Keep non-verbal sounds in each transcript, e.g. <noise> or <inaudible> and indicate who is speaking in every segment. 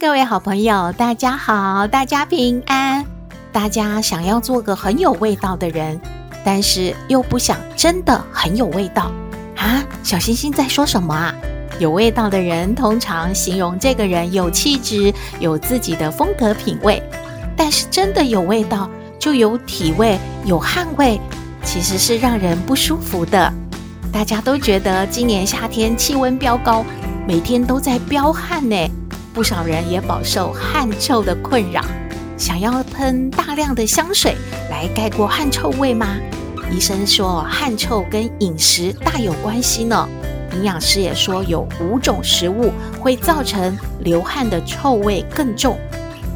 Speaker 1: 各位好朋友，大家好，大家平安。大家想要做个很有味道的人，但是又不想真的很有味道啊？小星星在说什么啊？有味道的人通常形容这个人有气质，有自己的风格品味。但是真的有味道，就有体味，有汗味，其实是让人不舒服的。大家都觉得今年夏天气温飙高，每天都在飙汗呢。不少人也饱受汗臭的困扰，想要喷大量的香水来盖过汗臭味吗？医生说汗臭跟饮食大有关系呢。营养师也说有五种食物会造成流汗的臭味更重。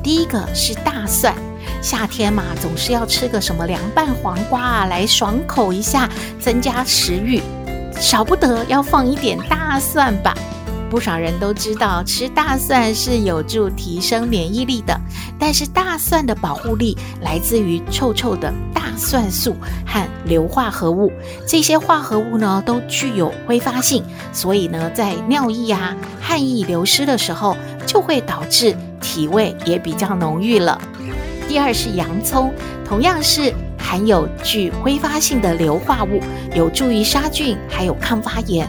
Speaker 1: 第一个是大蒜，夏天嘛，总是要吃个什么凉拌黄瓜啊，来爽口一下，增加食欲，少不得要放一点大蒜吧。不少人都知道吃大蒜是有助提升免疫力的，但是大蒜的保护力来自于臭臭的大蒜素和硫化合物，这些化合物呢都具有挥发性，所以呢在尿液啊、汗液流失的时候，就会导致体味也比较浓郁了。第二是洋葱，同样是含有具挥发性的硫化物，有助于杀菌，还有抗发炎。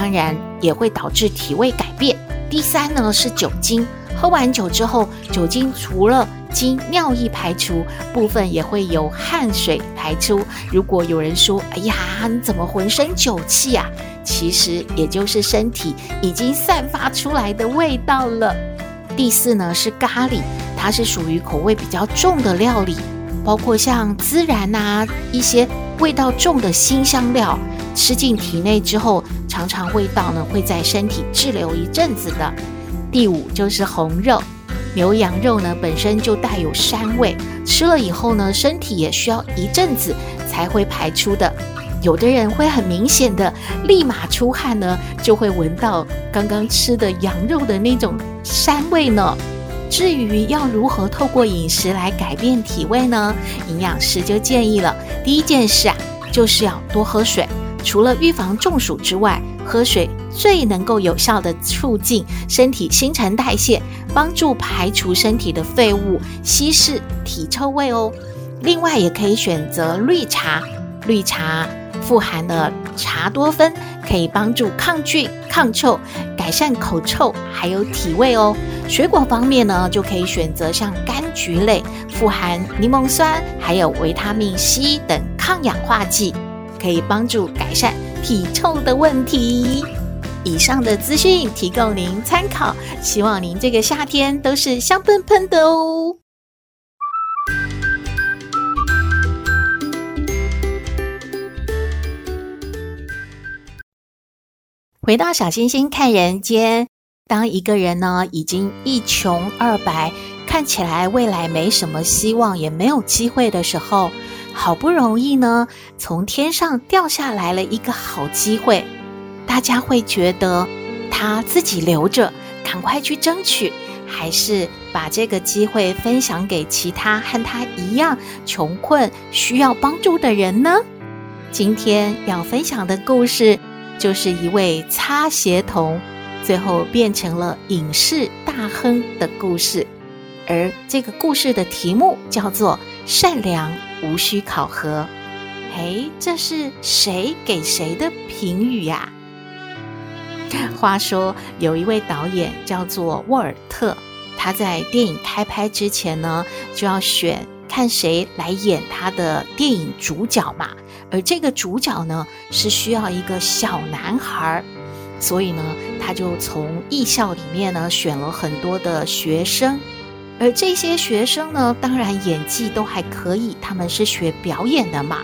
Speaker 1: 当然也会导致体味改变。第三呢是酒精，喝完酒之后，酒精除了经尿液排出，部分也会由汗水排出。如果有人说：“哎呀，你怎么浑身酒气啊？”其实也就是身体已经散发出来的味道了。第四呢是咖喱，它是属于口味比较重的料理，包括像孜然啊一些味道重的辛香料。吃进体内之后，常常味道呢会在身体滞留一阵子的。第五就是红肉，牛羊肉呢本身就带有膻味，吃了以后呢，身体也需要一阵子才会排出的。有的人会很明显的立马出汗呢，就会闻到刚刚吃的羊肉的那种膻味呢。至于要如何透过饮食来改变体味呢？营养师就建议了，第一件事啊，就是要多喝水。除了预防中暑之外，喝水最能够有效地促进身体新陈代谢，帮助排除身体的废物，稀释体臭味哦。另外，也可以选择绿茶，绿茶富含的茶多酚，可以帮助抗菌、抗臭，改善口臭还有体味哦。水果方面呢，就可以选择像柑橘类，富含柠檬酸，还有维他命 C 等抗氧化剂。可以帮助改善体臭的问题。以上的资讯提供您参考，希望您这个夏天都是香喷喷的哦。回到小星星看人间，当一个人呢已经一穷二白，看起来未来没什么希望，也没有机会的时候。好不容易呢，从天上掉下来了一个好机会，大家会觉得他自己留着，赶快去争取，还是把这个机会分享给其他和他一样穷困需要帮助的人呢？今天要分享的故事，就是一位擦鞋童，最后变成了影视大亨的故事，而这个故事的题目叫做《善良》。无需考核，嘿，这是谁给谁的评语呀？话说有一位导演叫做沃尔特，他在电影开拍之前呢，就要选看谁来演他的电影主角嘛。而这个主角呢，是需要一个小男孩，所以呢，他就从艺校里面呢选了很多的学生。而这些学生呢，当然演技都还可以，他们是学表演的嘛。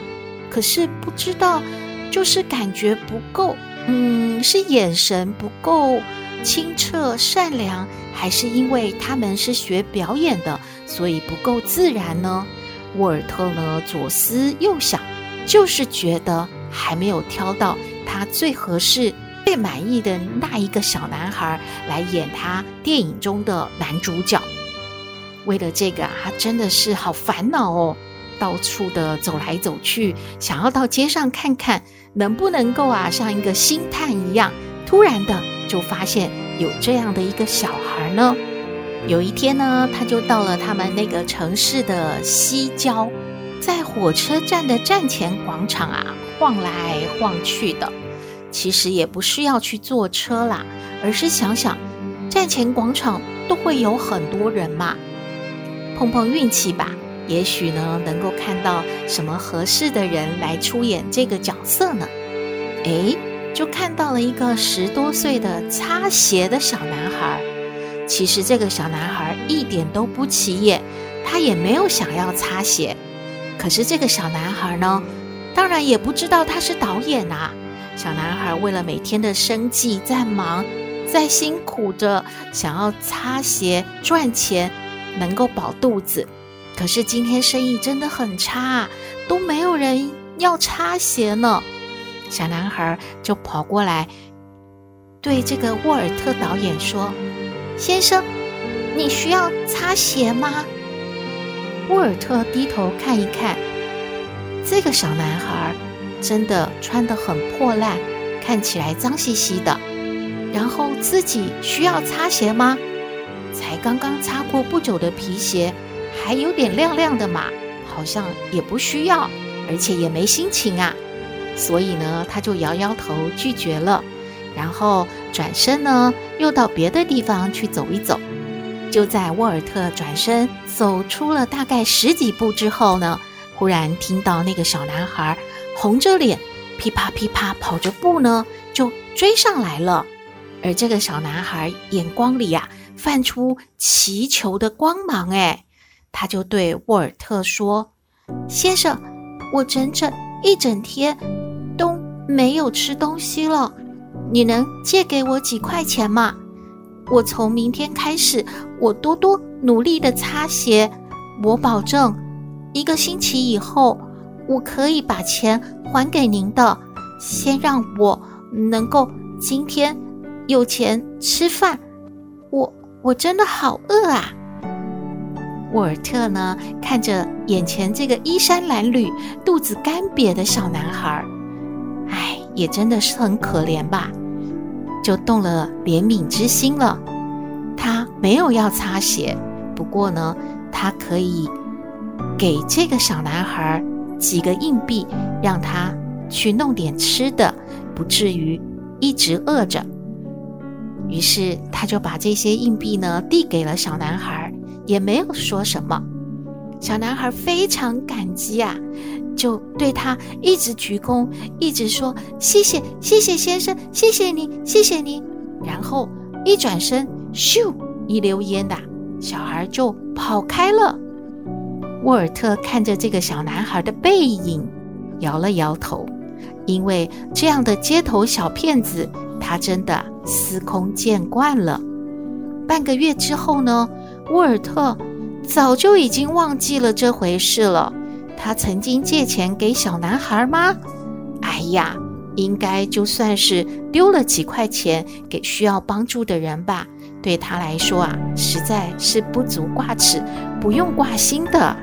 Speaker 1: 可是不知道，就是感觉不够，嗯，是眼神不够清澈善良，还是因为他们是学表演的，所以不够自然呢？沃尔特呢，左思右想，就是觉得还没有挑到他最合适、最满意的那一个小男孩来演他电影中的男主角。为了这个啊，他真的是好烦恼哦，到处的走来走去，想要到街上看看，能不能够啊，像一个星探一样，突然的就发现有这样的一个小孩呢。有一天呢，他就到了他们那个城市的西郊，在火车站的站前广场啊，晃来晃去的。其实也不是要去坐车啦，而是想想站前广场都会有很多人嘛。碰碰运气吧，也许呢能够看到什么合适的人来出演这个角色呢？诶，就看到了一个十多岁的擦鞋的小男孩。其实这个小男孩一点都不起眼，他也没有想要擦鞋。可是这个小男孩呢，当然也不知道他是导演啊。小男孩为了每天的生计在忙，在辛苦着，想要擦鞋赚钱。能够饱肚子，可是今天生意真的很差，都没有人要擦鞋呢。小男孩就跑过来，对这个沃尔特导演说：“先生，你需要擦鞋吗？”沃尔特低头看一看，这个小男孩真的穿得很破烂，看起来脏兮兮的。然后自己需要擦鞋吗？才刚刚擦过不久的皮鞋，还有点亮亮的嘛，好像也不需要，而且也没心情啊。所以呢，他就摇摇头拒绝了，然后转身呢，又到别的地方去走一走。就在沃尔特转身走出了大概十几步之后呢，忽然听到那个小男孩红着脸，噼啪噼啪跑着步呢，就追上来了。而这个小男孩眼光里呀、泛出祈求的光芒，哎，他就对沃尔特说：“先生，我整整一整天都没有吃东西了，你能借给我几块钱吗？我从明天开始，我多多努力的擦鞋，我保证一个星期以后，我可以把钱还给您的。先让我能够今天有钱吃饭，”我真的好饿啊！沃尔特呢，看着眼前这个衣衫褴褛、肚子干瘪的小男孩，哎，也真的是很可怜吧，就动了怜悯之心了。他没有要擦鞋，不过呢，他可以给这个小男孩几个硬币，让他去弄点吃的，不至于一直饿着。于是他就把这些硬币呢递给了小男孩，也没有说什么。小男孩非常感激啊，就对他一直鞠躬，一直说谢谢谢谢先生，谢谢你谢谢你。然后一转身，咻，一溜烟的小孩就跑开了。沃尔特看着这个小男孩的背影，摇了摇头，因为这样的街头小骗子，他真的司空见惯了。半个月之后呢，沃尔特早就已经忘记了这回事了。他曾经借钱给小男孩吗？哎呀，应该就算是丢了几块钱给需要帮助的人吧。对他来说啊，实在是不足挂齿，不用挂心的。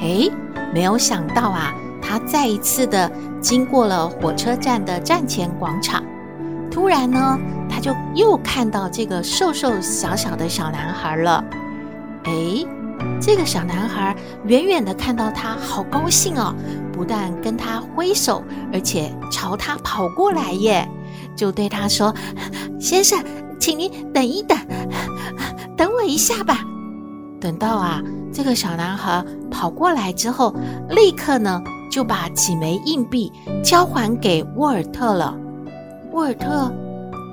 Speaker 1: 哎，没有想到啊，他再一次的经过了火车站的站前广场。突然呢，就又看到这个瘦瘦小小的小男孩了。诶，这个小男孩远远的看到他，好高兴哦！不但跟他挥手，而且朝他跑过来耶，就对他说：“先生，请您等一等，等我一下吧。”等到啊，这个小男孩跑过来之后，立刻呢就把几枚硬币交还给沃尔特了。沃尔特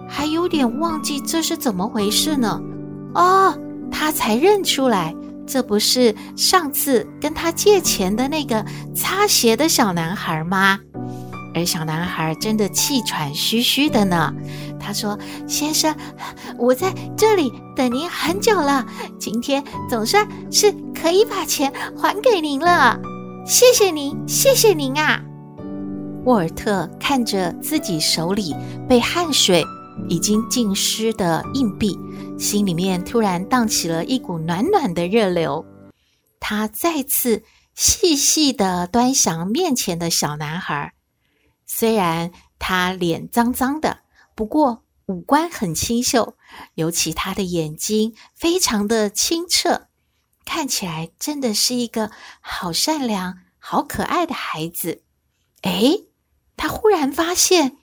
Speaker 1: 还有点忘记这是怎么回事呢？哦，他才认出来，这不是上次跟他借钱的那个擦鞋的小男孩吗？而小男孩真的气喘吁吁的呢。他说：“先生，我在这里等您很久了，今天总算是可以把钱还给您了。谢谢您，谢谢您啊！”沃尔特看着自己手里被汗水已经浸湿的硬币，心里面突然荡起了一股暖暖的热流。他再次细细地端详面前的小男孩。虽然他脸脏脏的，不过五官很清秀，尤其他的眼睛非常的清澈，看起来真的是一个好善良、好可爱的孩子。诶，他忽然发现，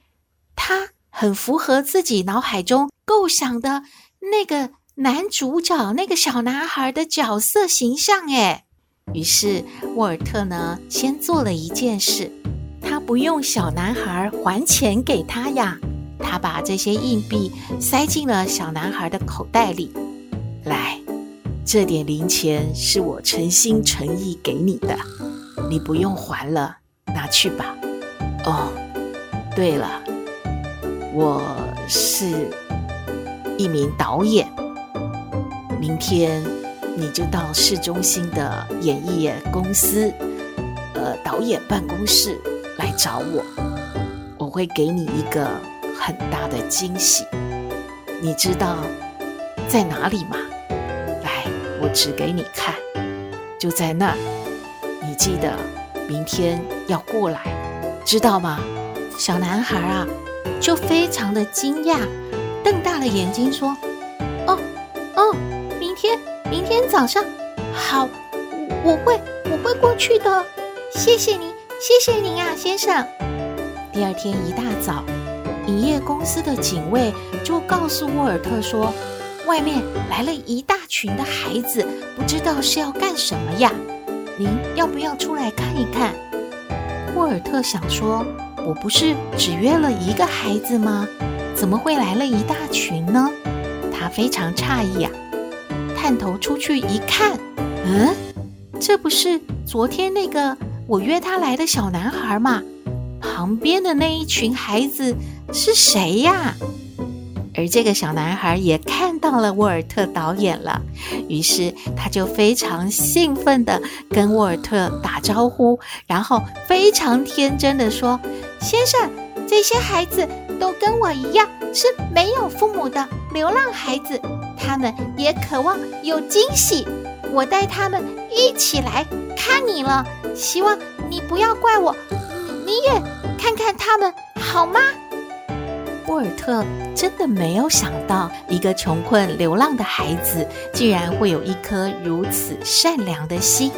Speaker 1: 他很符合自己脑海中构想的那个男主角、那个小男孩的角色形象。诶，于是沃尔特呢，先做了一件事。他不用小男孩还钱给他呀，他把这些硬币塞进了小男孩的口袋里。来，这点零钱是我诚心诚意给你的，你不用还了，拿去吧。哦，对了，我是一名导演，明天你就到市中心的演艺公司，呃，导演办公室。来找我，我会给你一个很大的惊喜。你知道在哪里吗？来，我指给你看，就在那儿。你记得明天要过来，知道吗？小男孩啊，就非常的惊讶，瞪大了眼睛说：“哦，哦，明天，明天早上，好，我会，我会过去的。谢谢您。”谢谢您啊，先生。第二天一大早，营业公司的警卫就告诉沃尔特说，外面来了一大群的孩子，不知道是要干什么呀？您要不要出来看一看？沃尔特想说，我不是只约了一个孩子吗？怎么会来了一大群呢？他非常诧异啊，探头出去一看，嗯，这不是昨天那个。我约他来的小男孩吗，旁边的那一群孩子是谁呀？而这个小男孩也看到了沃尔特导演了，于是他就非常兴奋地跟沃尔特打招呼，然后非常天真地说：“先生，这些孩子都跟我一样是没有父母的流浪孩子，他们也渴望有惊喜，我带他们一起来看你了。”希望你不要怪我，你也看看他们好吗？沃尔特真的没有想到，一个穷困流浪的孩子竟然会有一颗如此善良的心。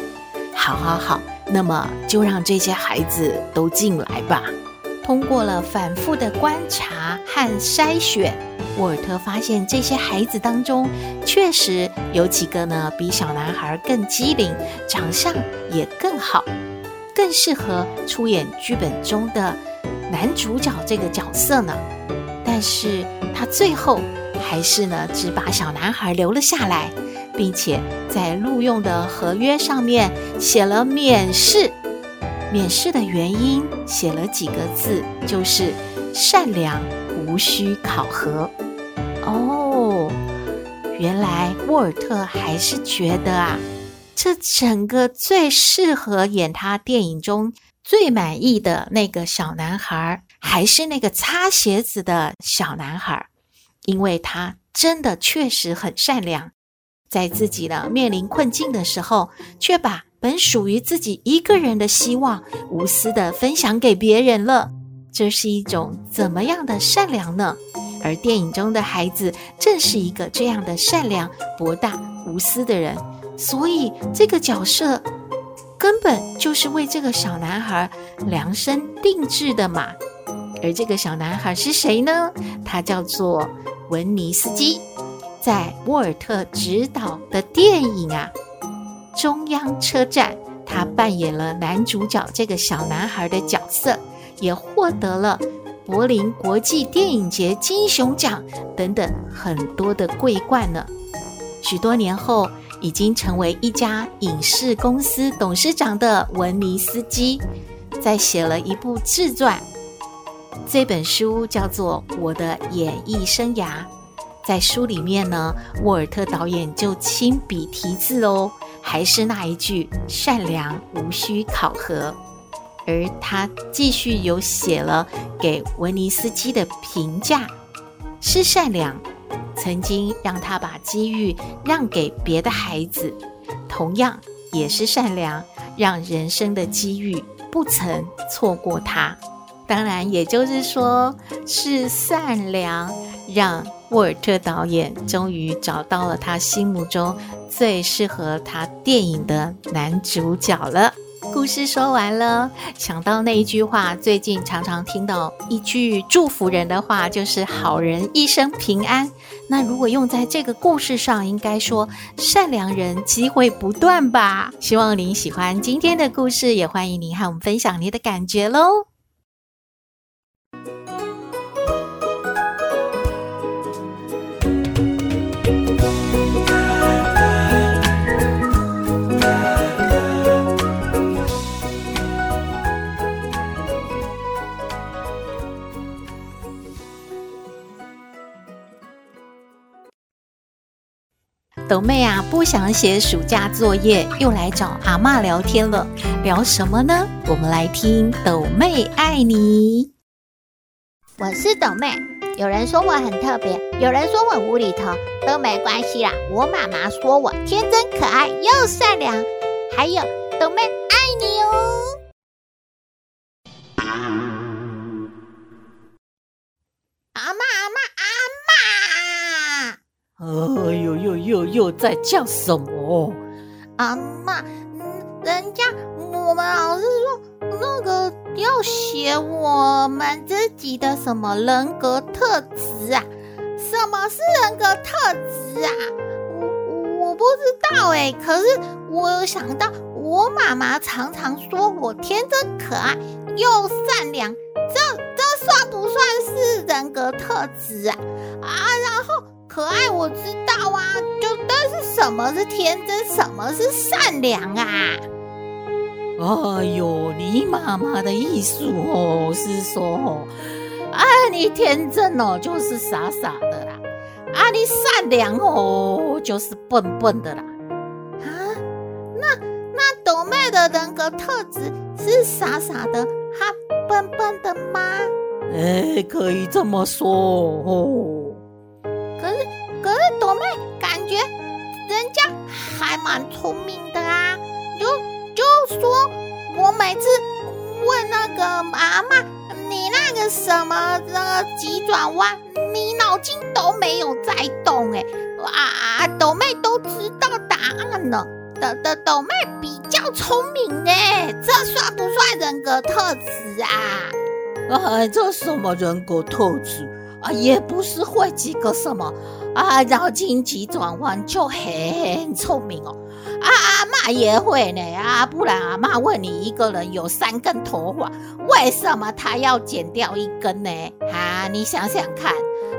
Speaker 1: 好，好，好，那么就让这些孩子都进来吧。通过了反复的观察和筛选，沃尔特发现这些孩子当中，确实有几个呢，比小男孩更机灵，长相也更好，更适合出演剧本中的男主角这个角色呢。但是他最后还是呢，只把小男孩留了下来，并且在录用的合约上面写了免试。免试的原因写了几个字，就是善良，无需考核。哦，原来沃尔特还是觉得啊，这整个最适合演他电影中最满意的那个小男孩，还是那个擦鞋子的小男孩，因为他真的确实很善良，在自己的面临困境的时候，却把。本属于自己一个人的希望，无私地分享给别人了，这是一种怎么样的善良呢？而电影中的孩子正是一个这样的善良、博大、无私的人，所以这个角色根本就是为这个小男孩量身定制的嘛。而这个小男孩是谁呢？他叫做文尼斯基，在沃尔特执导的电影啊。中央车站，他扮演了男主角这个小男孩的角色，也获得了柏林国际电影节金熊奖等等很多的桂冠呢。许多年后，已经成为一家影视公司董事长的文尼斯基，在写了一部自传，这本书叫做《我的演艺生涯》。在书里面呢，沃尔特导演就亲笔题字哦，还是那一句“善良无需考核”。而他继续有写了给文尼斯基的评价，是善良，曾经让他把机遇让给别的孩子，同样也是善良，让人生的机遇不曾错过他。当然，也就是说，是善良让沃尔特导演终于找到了他心目中最适合他电影的男主角了。故事说完了，想到那一句话，最近常常听到一句祝福人的话，就是“好人一生平安”。那如果用在这个故事上，应该说善良人机会不断吧。希望您喜欢今天的故事，也欢迎您和我们分享您的感觉喽。豆妹啊，不想写暑假作业，又来找阿嬷聊天了。聊什么呢？我们来听豆妹爱你。
Speaker 2: 我是豆妹，有人说我很特别，有人说我无厘头，都没关系啦。我妈妈说我天真可爱又善良，还有豆妹爱你哦。
Speaker 3: 哎呦呦呦又在叫什么？
Speaker 2: 阿嬷，人家我们老师说那个要写我们自己的什么人格特质啊？什么是人格特质啊？我我不知道哎，可是我有想到，我妈妈常常说我天真可爱又善良，这算是人格特质啊？啊，然后。可爱我知道啊，就但是什么是天真，什么是善良啊？
Speaker 3: 哎呦，你妈妈的意思哦，是说哦，啊，你天真哦，就是傻傻的啦；啊，你善良哦，就是笨笨的啦。
Speaker 2: 啊，那那斗妹的人格特质是傻傻的，还笨笨的吗？
Speaker 3: 哎，可以这么说哦。
Speaker 2: 可是可是，朵妹感觉人家还蛮聪明的啊，就就说，我每次问那个妈妈，你那个什么那个急转弯，你脑筋都没有在动哎，啊，朵妹都知道答案了，的的斗妹比较聪明哎，这算不算人格特质啊？
Speaker 3: 啊，这什么人格特质啊？也不是会几个什么。啊，脑筋急转弯就很聪明哦！啊，阿嬷也会呢啊，不然阿嬷问你，一个人有三根头发，为什么他要剪掉一根呢？啊，你想想看，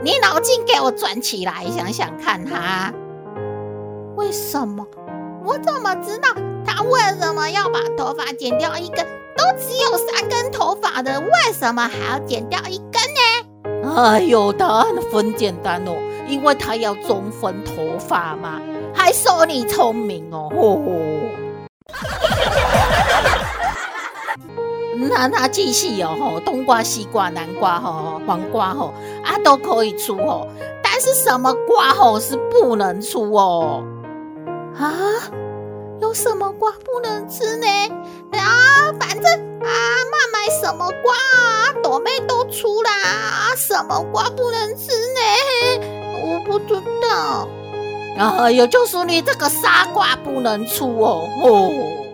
Speaker 3: 你脑筋给我转起来，想想看哈。
Speaker 2: 为什么？我怎么知道他为什么要把头发剪掉一根？都只有三根头发的，为什么还要剪掉一根呢？
Speaker 3: 哎呦，答案很简单哦。因为他要中分头发嘛，还说你聪明哦。吼吼 <laughs> 那那继续哦，吼，冬瓜、西瓜、南瓜、吼，黄瓜吼啊都可以出哦，但是什么瓜吼是不能出哦？
Speaker 2: 啊？有什么瓜不能吃呢？啊，反正啊，妈买什么瓜啊，朵妹都出啦，什么瓜不能吃呢？我不知道，
Speaker 3: 啊，也就是你这个傻瓜不能出哦。哦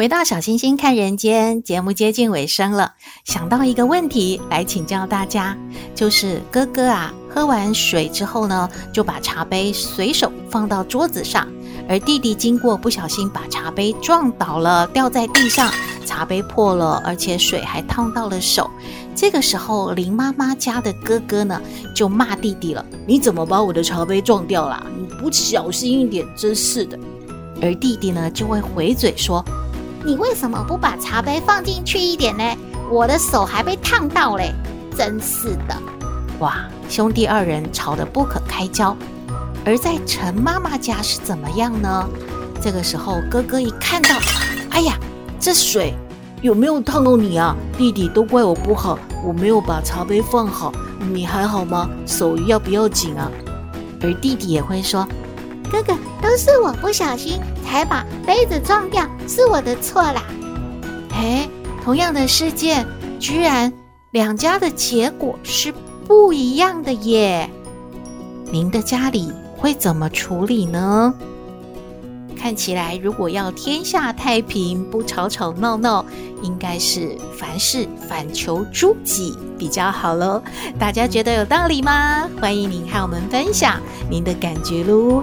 Speaker 1: 回到小星星看人间节目接近尾声了，想到一个问题来请教大家，就是哥哥啊，喝完水之后呢，就把茶杯随手放到桌子上，而弟弟经过不小心把茶杯撞倒了，掉在地上，茶杯破了，而且水还烫到了手。这个时候，林妈妈家的哥哥呢，就骂弟弟了：“你怎么把我的茶杯撞掉了？你不小心一点，真是的。”而弟弟呢，就会回嘴说：“
Speaker 2: 你为什么不把茶杯放进去一点呢？我的手还被烫到嘞，真是的！”
Speaker 1: 哇，兄弟二人吵得不可开交。而在陈妈妈家是怎么样呢？这个时候，哥哥一看到，哎呀，这水有没有烫到你啊？弟弟都怪我不好，我没有把茶杯放好。你还好吗？手要不要紧啊？而弟弟也会说：“
Speaker 2: 哥哥，都是我不小心才把杯子撞掉，是我的错啦。”
Speaker 1: 哎，同样的事件，居然两家的结果是不一样的耶！您的家里会怎么处理呢？看起来，如果要天下太平，不吵吵闹闹，应该是凡事反求诸己比较好喽。大家觉得有道理吗？欢迎您和我们分享您的感觉喽。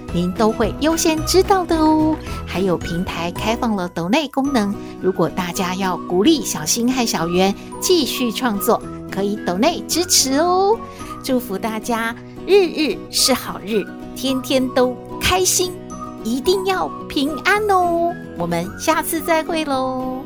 Speaker 1: 您都会优先知道的哦。还有平台开放了抖内功能，如果大家要鼓励小新和小圆继续创作，可以抖内支持哦。祝福大家！日日是好日，天天都开心，一定要平安哦！我们下次再会喽。